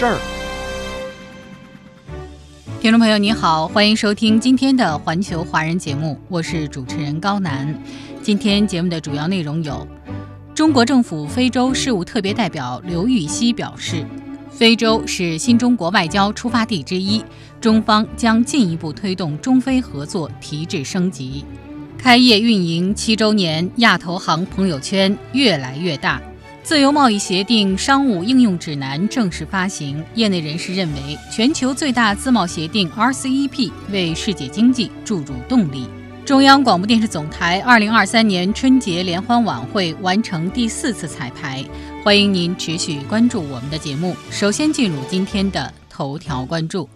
事儿。听众朋友，你好，欢迎收听今天的环球华人节目，我是主持人高楠。今天节目的主要内容有：中国政府非洲事务特别代表刘禹锡表示，非洲是新中国外交出发地之一，中方将进一步推动中非合作提质升级。开业运营七周年，亚投行朋友圈越来越大。自由贸易协定商务应用指南正式发行，业内人士认为，全球最大自贸协定 RCEP 为世界经济注入动力。中央广播电视总台2023年春节联欢晚会完成第四次彩排，欢迎您持续关注我们的节目。首先进入今天的头条关注，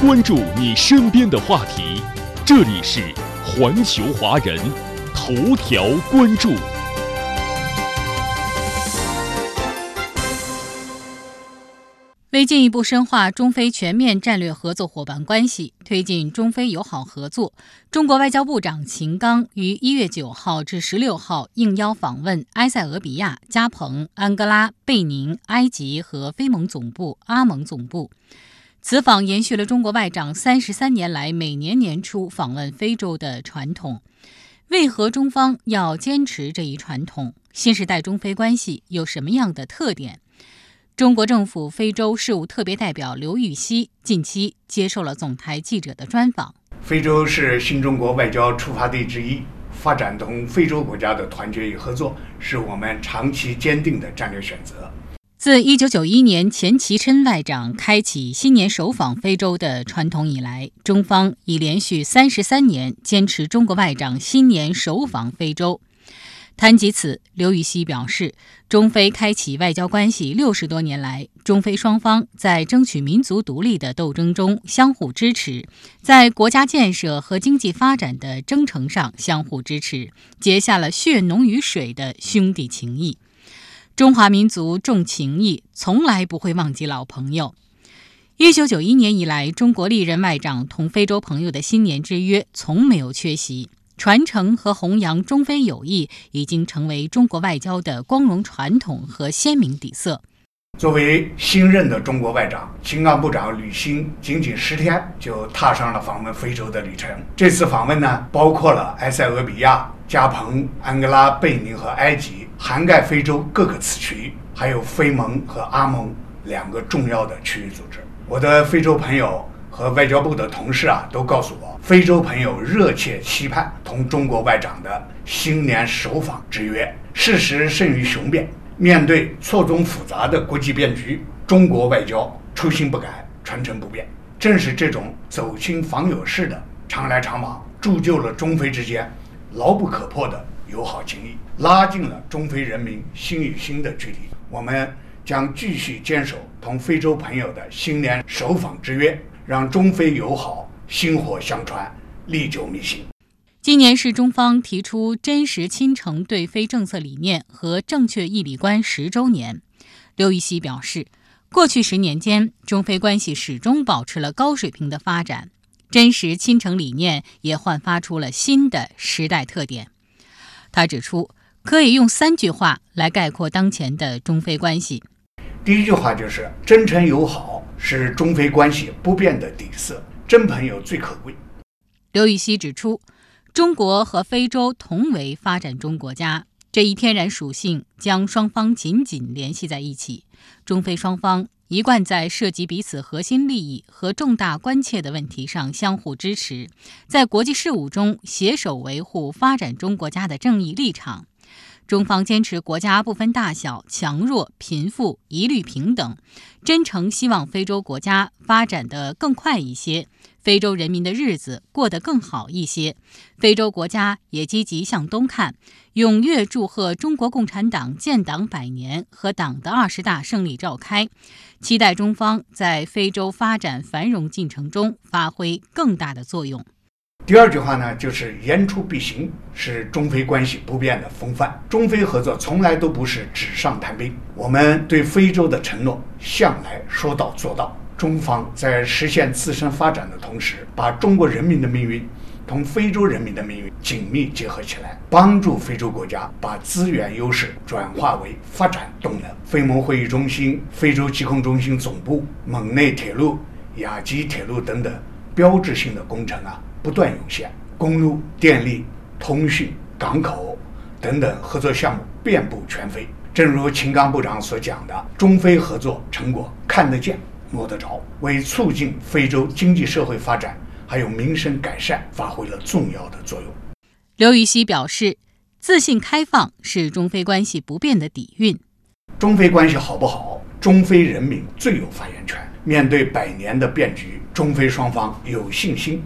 关注你身边的话题，这里是环球华人头条关注。为进一步深化中非全面战略合作伙伴关系，推进中非友好合作，中国外交部长秦刚于一月九号至十六号应邀访问埃塞俄比亚、加蓬、安哥拉、贝宁、埃及和非盟总部、阿盟总部。此访延续了中国外长三十三年来每年年初访问非洲的传统。为何中方要坚持这一传统？新时代中非关系有什么样的特点？中国政府非洲事务特别代表刘禹锡近期接受了总台记者的专访。非洲是新中国外交出发地之一，发展同非洲国家的团结与合作是我们长期坚定的战略选择。自1991年钱其琛外长开启新年首访非洲的传统以来，中方已连续三十三年坚持中国外长新年首访非洲。谈及此，刘禹锡表示，中非开启外交关系六十多年来，中非双方在争取民族独立的斗争中相互支持，在国家建设和经济发展的征程上相互支持，结下了血浓于水的兄弟情谊。中华民族重情义，从来不会忘记老朋友。一九九一年以来，中国历任外长同非洲朋友的新年之约从没有缺席。传承和弘扬中非友谊已经成为中国外交的光荣传统和鲜明底色。作为新任的中国外长，秦刚部长履新仅仅十天就踏上了访问非洲的旅程。这次访问呢，包括了埃塞俄比亚、加蓬、安哥拉、贝宁和埃及，涵盖非洲各个次区，还有非盟和阿盟两个重要的区域组织。我的非洲朋友。和外交部的同事啊，都告诉我，非洲朋友热切期盼同中国外长的新年首访之约。事实胜于雄辩，面对错综复杂的国际变局，中国外交初心不改，传承不变。正是这种走亲访友式的常来常往，铸就了中非之间牢不可破的友好情谊，拉近了中非人民心与心的距离。我们将继续坚守同非洲朋友的新年首访之约。让中非友好薪火相传，历久弥新。今年是中方提出真实亲诚对非政策理念和正确义理观十周年。刘禹锡表示，过去十年间，中非关系始终保持了高水平的发展，真实亲诚理念也焕发出了新的时代特点。他指出，可以用三句话来概括当前的中非关系。第一句话就是真诚友好。是中非关系不变的底色，真朋友最可贵。刘禹锡指出，中国和非洲同为发展中国家，这一天然属性将双方紧紧联系在一起。中非双方一贯在涉及彼此核心利益和重大关切的问题上相互支持，在国际事务中携手维护发展中国家的正义立场。中方坚持国家不分大小、强弱、贫富一律平等，真诚希望非洲国家发展的更快一些，非洲人民的日子过得更好一些。非洲国家也积极向东看，踊跃祝贺中国共产党建党百年和党的二十大胜利召开，期待中方在非洲发展繁荣进程中发挥更大的作用。第二句话呢，就是言出必行，是中非关系不变的风范。中非合作从来都不是纸上谈兵，我们对非洲的承诺向来说到做到。中方在实现自身发展的同时，把中国人民的命运同非洲人民的命运紧密结合起来，帮助非洲国家把资源优势转化为发展动能。非盟会议中心、非洲疾控中心总部、蒙内铁路、亚吉铁路等等标志性的工程啊。不断涌现，公路、电力、通讯、港口等等合作项目遍布全非。正如秦刚部长所讲的，中非合作成果看得见、摸得着，为促进非洲经济社会发展还有民生改善发挥了重要的作用。刘禹锡表示，自信开放是中非关系不变的底蕴。中非关系好不好，中非人民最有发言权。面对百年的变局，中非双方有信心。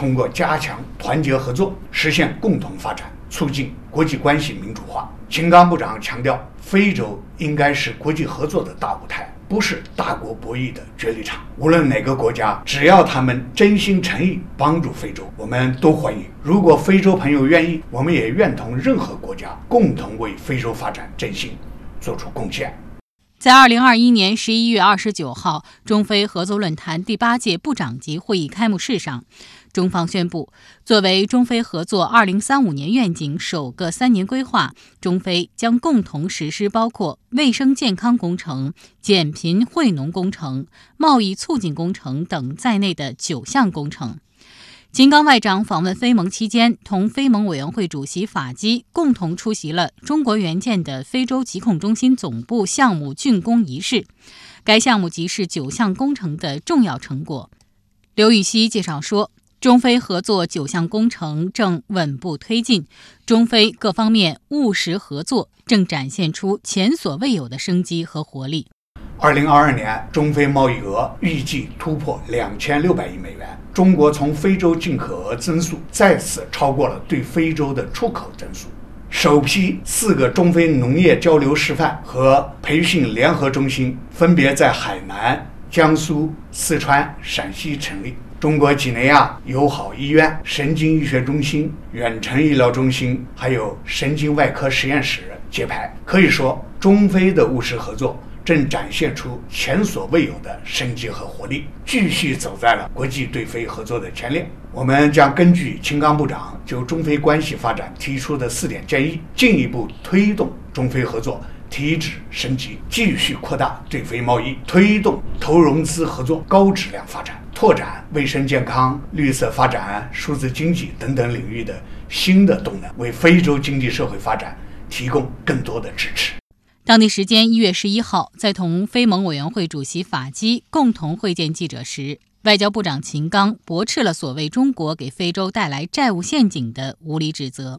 通过加强团结合作，实现共同发展，促进国际关系民主化。秦刚部长强调，非洲应该是国际合作的大舞台，不是大国博弈的角力场。无论哪个国家，只要他们真心诚意帮助非洲，我们都欢迎。如果非洲朋友愿意，我们也愿同任何国家共同为非洲发展振兴做出贡献。在二零二一年十一月二十九号，中非合作论坛第八届部长级会议开幕式上。中方宣布，作为中非合作二零三五年愿景首个三年规划，中非将共同实施包括卫生健康工程、减贫惠农工程、贸易促进工程等在内的九项工程。秦刚外长访问非盟期间，同非盟委员会主席法基共同出席了中国援建的非洲疾控中心总部项目竣工仪式。该项目即是九项工程的重要成果。刘禹锡介绍说。中非合作九项工程正稳步推进，中非各方面务实合作正展现出前所未有的生机和活力。二零二二年，中非贸易额预计突破两千六百亿美元，中国从非洲进口额增速再次超过了对非洲的出口增速。首批四个中非农业交流示范和培训联合中心分别在海南、江苏、四川、陕西成立。中国几内亚友好医院、神经医学中心、远程医疗中心，还有神经外科实验室揭牌。可以说，中非的务实合作正展现出前所未有的生机和活力，继续走在了国际对非合作的前列。我们将根据秦刚部长就中非关系发展提出的四点建议，进一步推动中非合作提质升级，继续扩大对非贸易，推动投融资合作高质量发展。拓展卫生健康、绿色发展、数字经济等等领域的新的动能，为非洲经济社会发展提供更多的支持。当地时间一月十一号，在同非盟委员会主席法基共同会见记者时，外交部长秦刚驳斥了所谓中国给非洲带来债务陷阱的无理指责。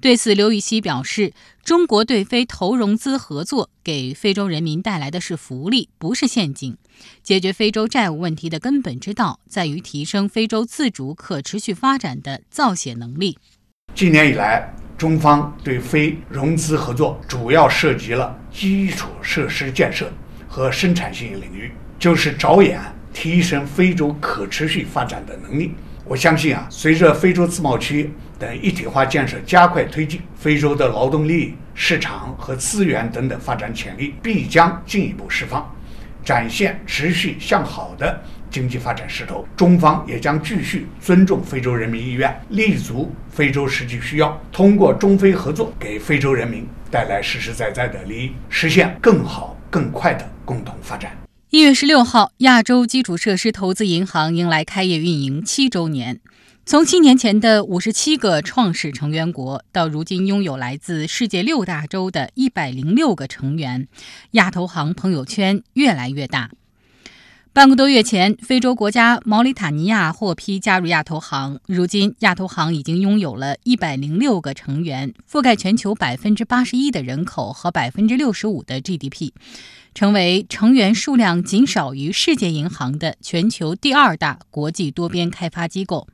对此，刘禹锡表示：“中国对非投融资合作给非洲人民带来的是福利，不是陷阱。解决非洲债务问题的根本之道，在于提升非洲自主可持续发展的造血能力。”今年以来，中方对非融资合作主要涉及了基础设施建设和生产性领域，就是着眼提升非洲可持续发展的能力。我相信啊，随着非洲自贸区等一体化建设加快推进，非洲的劳动力市场和资源等等发展潜力必将进一步释放，展现持续向好的经济发展势头。中方也将继续尊重非洲人民意愿，立足非洲实际需要，通过中非合作给非洲人民带来实实在在的利益，实现更好更快的共同发展。一月十六号，亚洲基础设施投资银行迎来开业运营七周年。从七年前的五十七个创始成员国，到如今拥有来自世界六大洲的一百零六个成员，亚投行朋友圈越来越大。半个多月前，非洲国家毛里塔尼亚获批加入亚投行。如今，亚投行已经拥有了一百零六个成员，覆盖全球百分之八十一的人口和百分之六十五的 GDP，成为成员数量仅少于世界银行的全球第二大国际多边开发机构。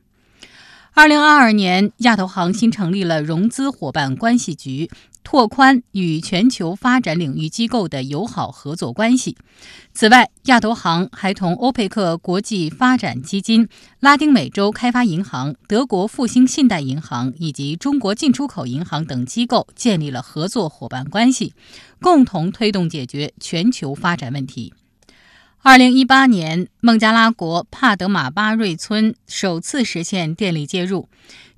二零二二年，亚投行新成立了融资伙伴关系局。拓宽与全球发展领域机构的友好合作关系。此外，亚投行还同欧佩克国际发展基金、拉丁美洲开发银行、德国复兴信贷银行以及中国进出口银行等机构建立了合作伙伴关系，共同推动解决全球发展问题。二零一八年，孟加拉国帕德玛巴瑞村首次实现电力接入。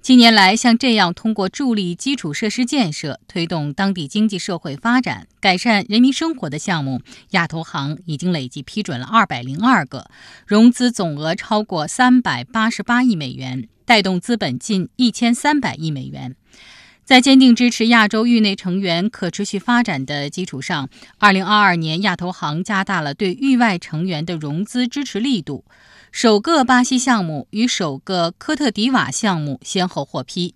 近年来，像这样通过助力基础设施建设、推动当地经济社会发展、改善人民生活的项目，亚投行已经累计批准了二百零二个，融资总额超过三百八十八亿美元，带动资本近一千三百亿美元。在坚定支持亚洲域内成员可持续发展的基础上，二零二二年亚投行加大了对域外成员的融资支持力度。首个巴西项目与首个科特迪瓦项目先后获批。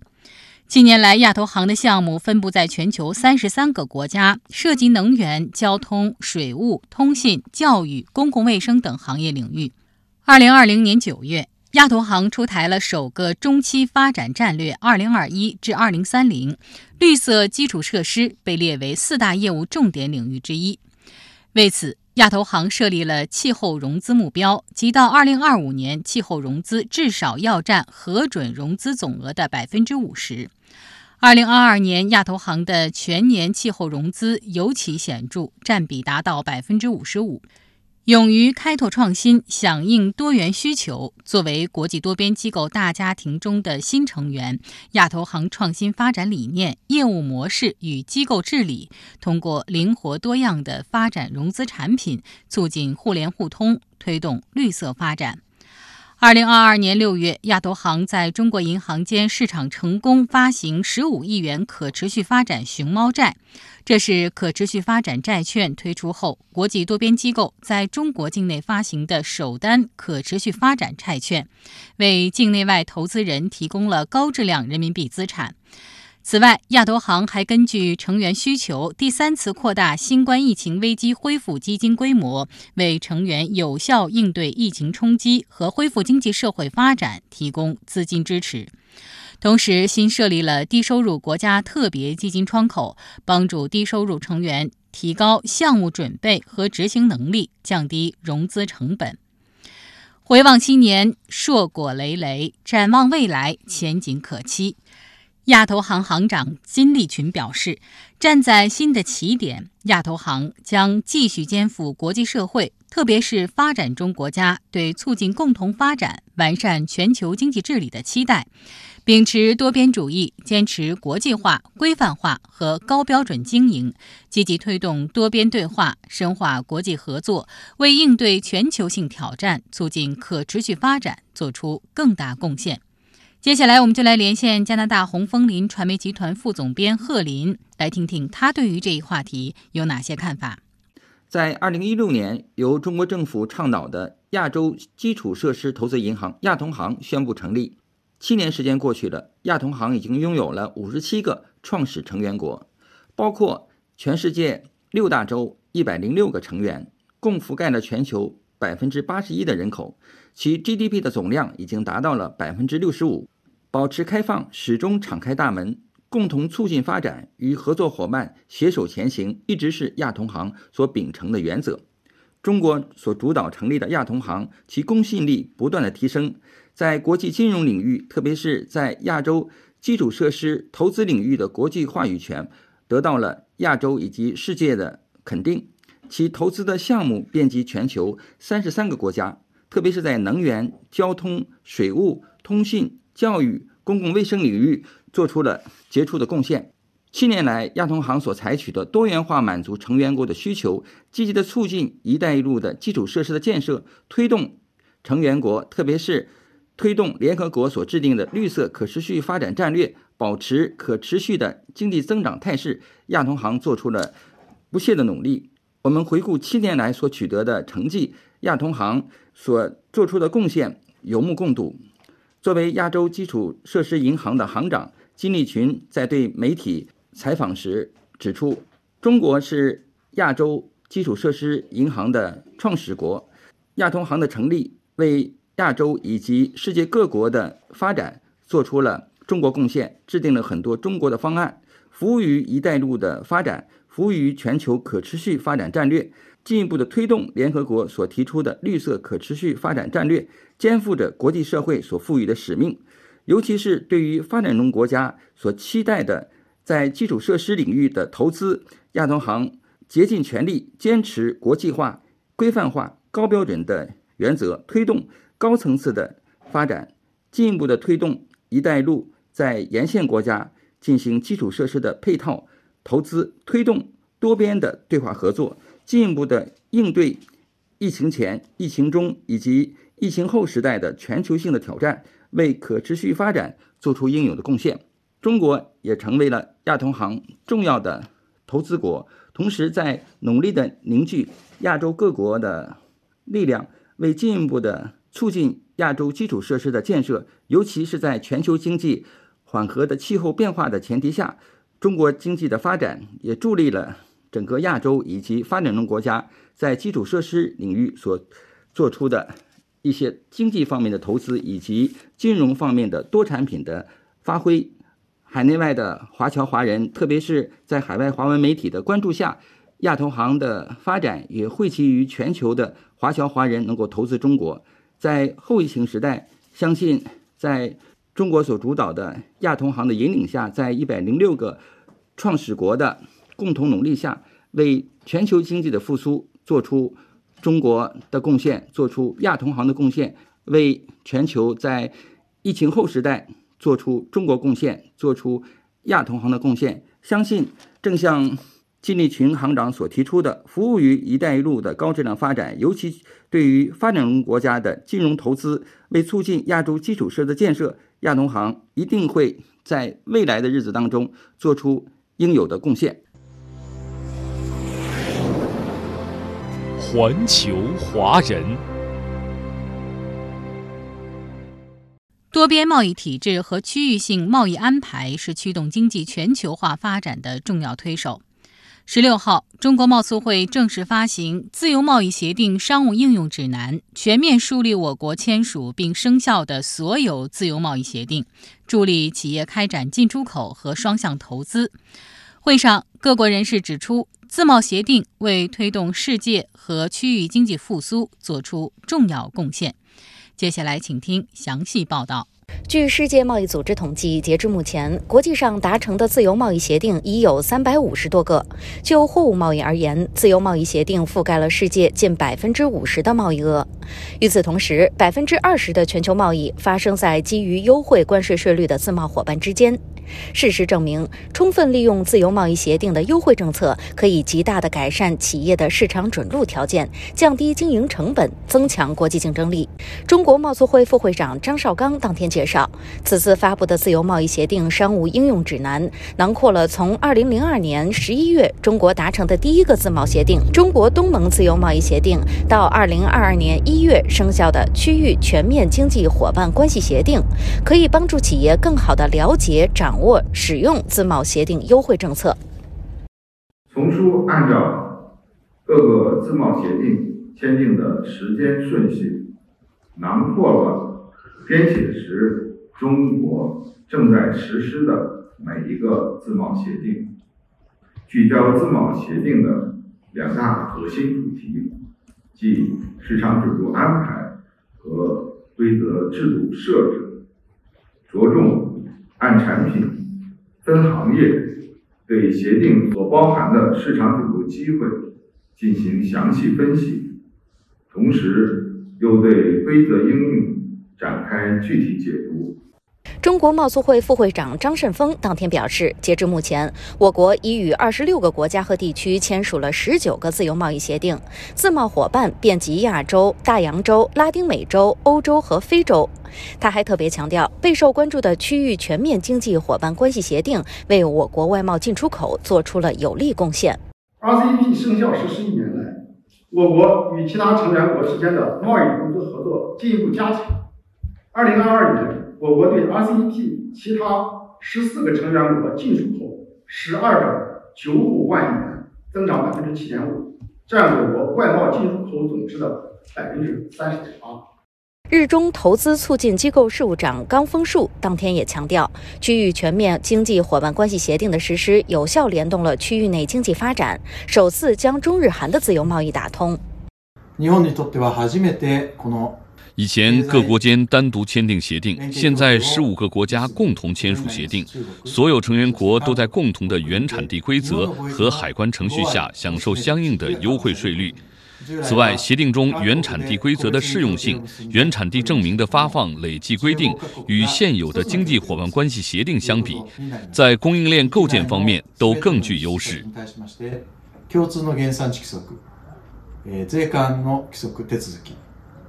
近年来，亚投行的项目分布在全球三十三个国家，涉及能源、交通、水务、通信、教育、公共卫生等行业领域。二零二零年九月，亚投行出台了首个中期发展战略（二零二一至二零三零），绿色基础设施被列为四大业务重点领域之一。为此，亚投行设立了气候融资目标，即到二零二五年，气候融资至少要占核准融资总额的百分之五十。二零二二年，亚投行的全年气候融资尤其显著，占比达到百分之五十五。勇于开拓创新，响应多元需求。作为国际多边机构大家庭中的新成员，亚投行创新发展理念、业务模式与机构治理，通过灵活多样的发展融资产品，促进互联互通，推动绿色发展。二零二二年六月，亚投行在中国银行间市场成功发行十五亿元可持续发展熊猫债，这是可持续发展债券推出后，国际多边机构在中国境内发行的首单可持续发展债券，为境内外投资人提供了高质量人民币资产。此外，亚投行还根据成员需求，第三次扩大新冠疫情危机恢复基金规模，为成员有效应对疫情冲击和恢复经济社会发展提供资金支持。同时，新设立了低收入国家特别基金窗口，帮助低收入成员提高项目准备和执行能力，降低融资成本。回望七年，硕果累累；展望未来，前景可期。亚投行行长金立群表示，站在新的起点，亚投行将继续肩负国际社会，特别是发展中国家对促进共同发展、完善全球经济治理的期待，秉持多边主义，坚持国际化、规范化和高标准经营，积极推动多边对话，深化国际合作，为应对全球性挑战、促进可持续发展做出更大贡献。接下来，我们就来连线加拿大红枫林传媒集团副总编贺林，来听听他对于这一话题有哪些看法。在二零一六年，由中国政府倡导的亚洲基础设施投资银行亚投行宣布成立。七年时间过去了，亚投行已经拥有了五十七个创始成员国，包括全世界六大洲一百零六个成员，共覆盖了全球百分之八十一的人口，其 GDP 的总量已经达到了百分之六十五。保持开放，始终敞开大门，共同促进发展，与合作伙伴携手前行，一直是亚投行所秉承的原则。中国所主导成立的亚投行，其公信力不断的提升，在国际金融领域，特别是在亚洲基础设施投资领域的国际话语权，得到了亚洲以及世界的肯定。其投资的项目遍及全球三十三个国家，特别是在能源、交通、水务、通信。教育、公共卫生领域做出了杰出的贡献。七年来，亚投行所采取的多元化满足成员国的需求，积极的促进“一带一路”的基础设施的建设，推动成员国，特别是推动联合国所制定的绿色可持续发展战略，保持可持续的经济增长态势。亚投行做出了不懈的努力。我们回顾七年来所取得的成绩，亚投行所做出的贡献有目共睹。作为亚洲基础设施银行的行长金立群在对媒体采访时指出，中国是亚洲基础设施银行的创始国，亚投行的成立为亚洲以及世界各国的发展做出了中国贡献，制定了很多中国的方案，服务于“一带一路”的发展，服务于全球可持续发展战略，进一步的推动联合国所提出的绿色可持续发展战略，肩负着国际社会所赋予的使命。尤其是对于发展中国家所期待的在基础设施领域的投资，亚投行竭尽全力坚持国际化、规范化、高标准的原则，推动。高层次的发展，进一步的推动“一带一路”在沿线国家进行基础设施的配套投资，推动多边的对话合作，进一步的应对疫情前、疫情中以及疫情后时代的全球性的挑战，为可持续发展做出应有的贡献。中国也成为了亚投行重要的投资国，同时在努力的凝聚亚洲各国的力量，为进一步的。促进亚洲基础设施的建设，尤其是在全球经济缓和的气候变化的前提下，中国经济的发展也助力了整个亚洲以及发展中国家在基础设施领域所做出的一些经济方面的投资以及金融方面的多产品的发挥。海内外的华侨华人，特别是在海外华文媒体的关注下，亚投行的发展也汇集于全球的华侨华人能够投资中国。在后疫情时代，相信在中国所主导的亚投行的引领下，在一百零六个创始国的共同努力下，为全球经济的复苏做出中国的贡献，做出亚投行的贡献，为全球在疫情后时代做出中国贡献，做出亚投行的贡献。相信正像。金立群行长所提出的服务于“一带一路”的高质量发展，尤其对于发展中国家的金融投资，为促进亚洲基础设施的建设，亚投行一定会在未来的日子当中做出应有的贡献。环球华人，多边贸易体制和区域性贸易安排是驱动经济全球化发展的重要推手。十六号，中国贸促会正式发行《自由贸易协定商务应用指南》，全面梳理我国签署并生效的所有自由贸易协定，助力企业开展进出口和双向投资。会上，各国人士指出，自贸协定为推动世界和区域经济复苏作出重要贡献。接下来，请听详细报道。据世界贸易组织统计，截至目前，国际上达成的自由贸易协定已有三百五十多个。就货物贸易而言，自由贸易协定覆盖了世界近百分之五十的贸易额。与此同时，百分之二十的全球贸易发生在基于优惠关税税率的自贸伙伴之间。事实证明，充分利用自由贸易协定的优惠政策，可以极大地改善企业的市场准入条件，降低经营成本，增强国际竞争力。中国贸促会副会长张绍刚当天介绍，此次发布的自由贸易协定商务应用指南，囊括了从2002年11月中国达成的第一个自贸协定——中国东盟自由贸易协定，到2022年1月生效的区域全面经济伙伴关系协定，可以帮助企业更好地了解掌。掌握使用自贸协定优惠政策。丛书按照各个自贸协定签订的时间顺序，囊括了编写时中国正在实施的每一个自贸协定，聚焦自贸协定的两大核心主题，即市场准入安排和规则制度设置，着重。按产品分行业对协定所包含的市场准入机会进行详细分析，同时又对规则应用展开具体解读。中国贸促会副会长张慎峰当天表示，截至目前，我国已与二十六个国家和地区签署了十九个自由贸易协定，自贸伙伴遍及亚洲、大洋洲、拉丁美洲、欧洲和非洲。他还特别强调，备受关注的区域全面经济伙伴关系协定为我国外贸进出口做出了有力贡献。RCEP 生效实施一年来，我国与其他成员国之间的贸易投资合作进一步加强。二零二二年，我国对 RCEP 其他十四个成员国进出口十二点九五万亿元，增长百分之七点五，占我国外贸进出口总值的百分之三十点八。日中投资促进机构事务长冈峰树当天也强调，区域全面经济伙伴关系协定的实施有效联动了区域内经济发展，首次将中日韩的自由贸易打通。以前各国间单独签订协定，现在十五个国家共同签署协定，所有成员国都在共同的原产地规则和海关程序下享受相应的优惠税率。此外，协定中原产地规则的适用性、原产地证明的发放累计规定，与现有的经济伙伴关系协定相比，在供应链构建方面都更具优势。共通の原産地規則、税関の規則手続き、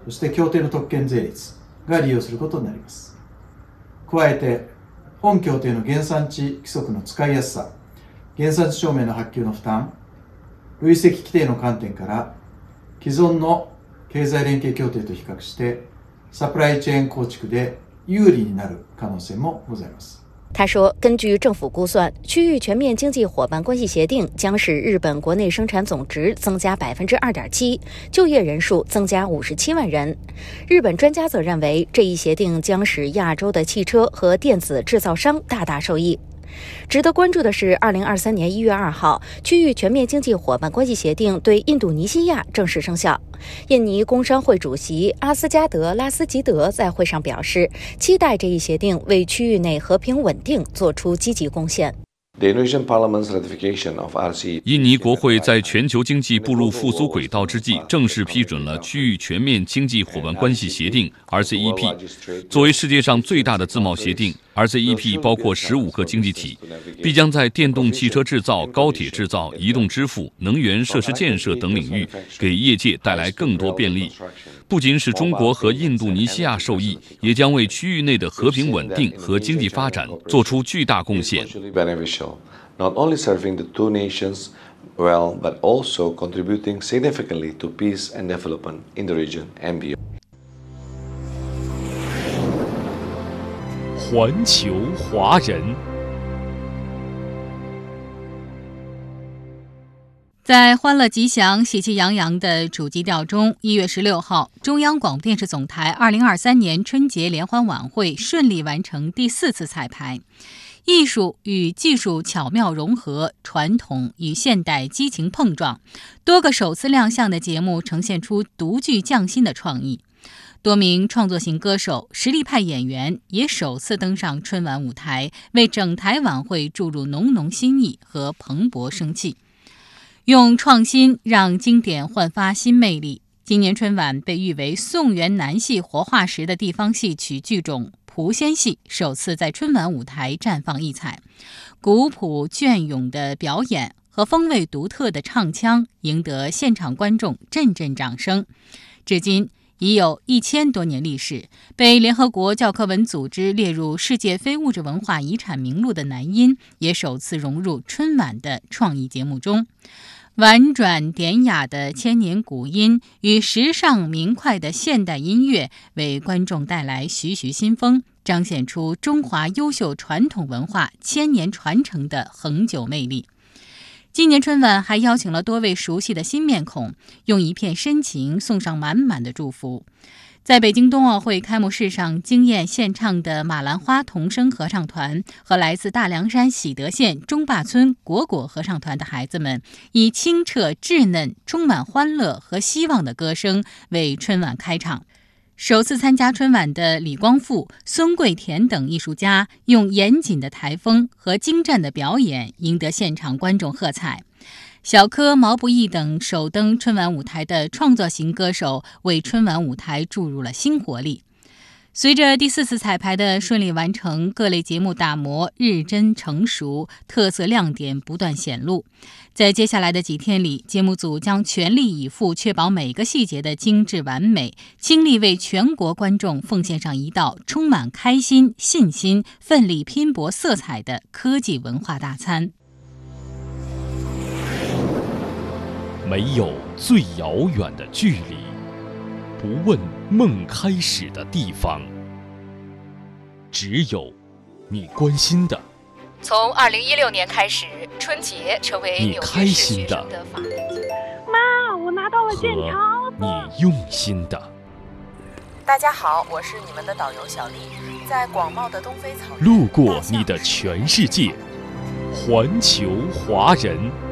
そして協定の特権税率が利用することになります。加えて、本協定の原産地規則の使いやすさ、原産地証明の発給の負担、累積規定の観点から既存の経済連携協定と比較してサプライチェーン構築で有利になる可能性もございます。他说，根据政府估算，区域全面经济伙伴关系协定将使日本国内生产总值增加百分之二点七，就业人数增加五十七万人。日本专家则认为，这一协定将使亚洲的汽车和电子制造商大大受益。值得关注的是，二零二三年一月二号，区域全面经济伙伴关系协定对印度尼西亚正式生效。印尼工商会主席阿斯加德拉斯吉德在会上表示，期待这一协定为区域内和平稳定做出积极贡献。印尼国会在全球经济步入复苏轨道之际，正式批准了区域全面经济伙伴关系协定 （RCEP）。作为世界上最大的自贸协定，RCEP 包括十五个经济体，必将在电动汽车制造、高铁制造、移动支付、能源设施建设等领域给业界带来更多便利。不仅使中国和印度尼西亚受益，也将为区域内的和平稳定和经济发展做出巨大贡献。Not only serving the two nations well, but also contributing significantly to peace and development in the region and beyond. 环球华人。在欢乐吉祥、喜气洋洋的主基调中，一月十六号，中央广播电视总台二零二三年春节联欢晚会顺利完成第四次彩排。艺术与技术巧妙融合，传统与现代激情碰撞，多个首次亮相的节目呈现出独具匠心的创意。多名创作型歌手、实力派演员也首次登上春晚舞台，为整台晚会注入浓浓新意和蓬勃生气。用创新让经典焕发新魅力。今年春晚被誉为宋元南戏活化石的地方戏曲剧种蒲仙戏首次在春晚舞台绽放异彩，古朴隽永的表演和风味独特的唱腔赢得现场观众阵阵掌声。至今已有一千多年历史，被联合国教科文组织列入世界非物质文化遗产名录的南音也首次融入春晚的创意节目中。婉转典雅的千年古音与时尚明快的现代音乐，为观众带来徐徐新风，彰显出中华优秀传统文化千年传承的恒久魅力。今年春晚还邀请了多位熟悉的新面孔，用一片深情送上满满的祝福。在北京冬奥会开幕式上惊艳献唱的马兰花童声合唱团和来自大凉山喜德县中坝村果果合唱团的孩子们，以清澈稚嫩、充满欢乐和希望的歌声为春晚开场。首次参加春晚的李光复、孙桂田等艺术家，用严谨的台风和精湛的表演，赢得现场观众喝彩。小柯、毛不易等首登春晚舞台的创作型歌手，为春晚舞台注入了新活力。随着第四次彩排的顺利完成，各类节目打磨日臻成熟，特色亮点不断显露。在接下来的几天里，节目组将全力以赴，确保每个细节的精致完美，倾力为全国观众奉献上一道充满开心、信心、奋力拼搏色彩的科技文化大餐。没有最遥远的距离，不问梦开始的地方，只有你关心的。从二零一六年开始，春节成为你开心的。妈，我拿到了健和康。你用心的。大家好，我是你们的导游小丽，在广袤的东非草原路过你的全世界，环球华人。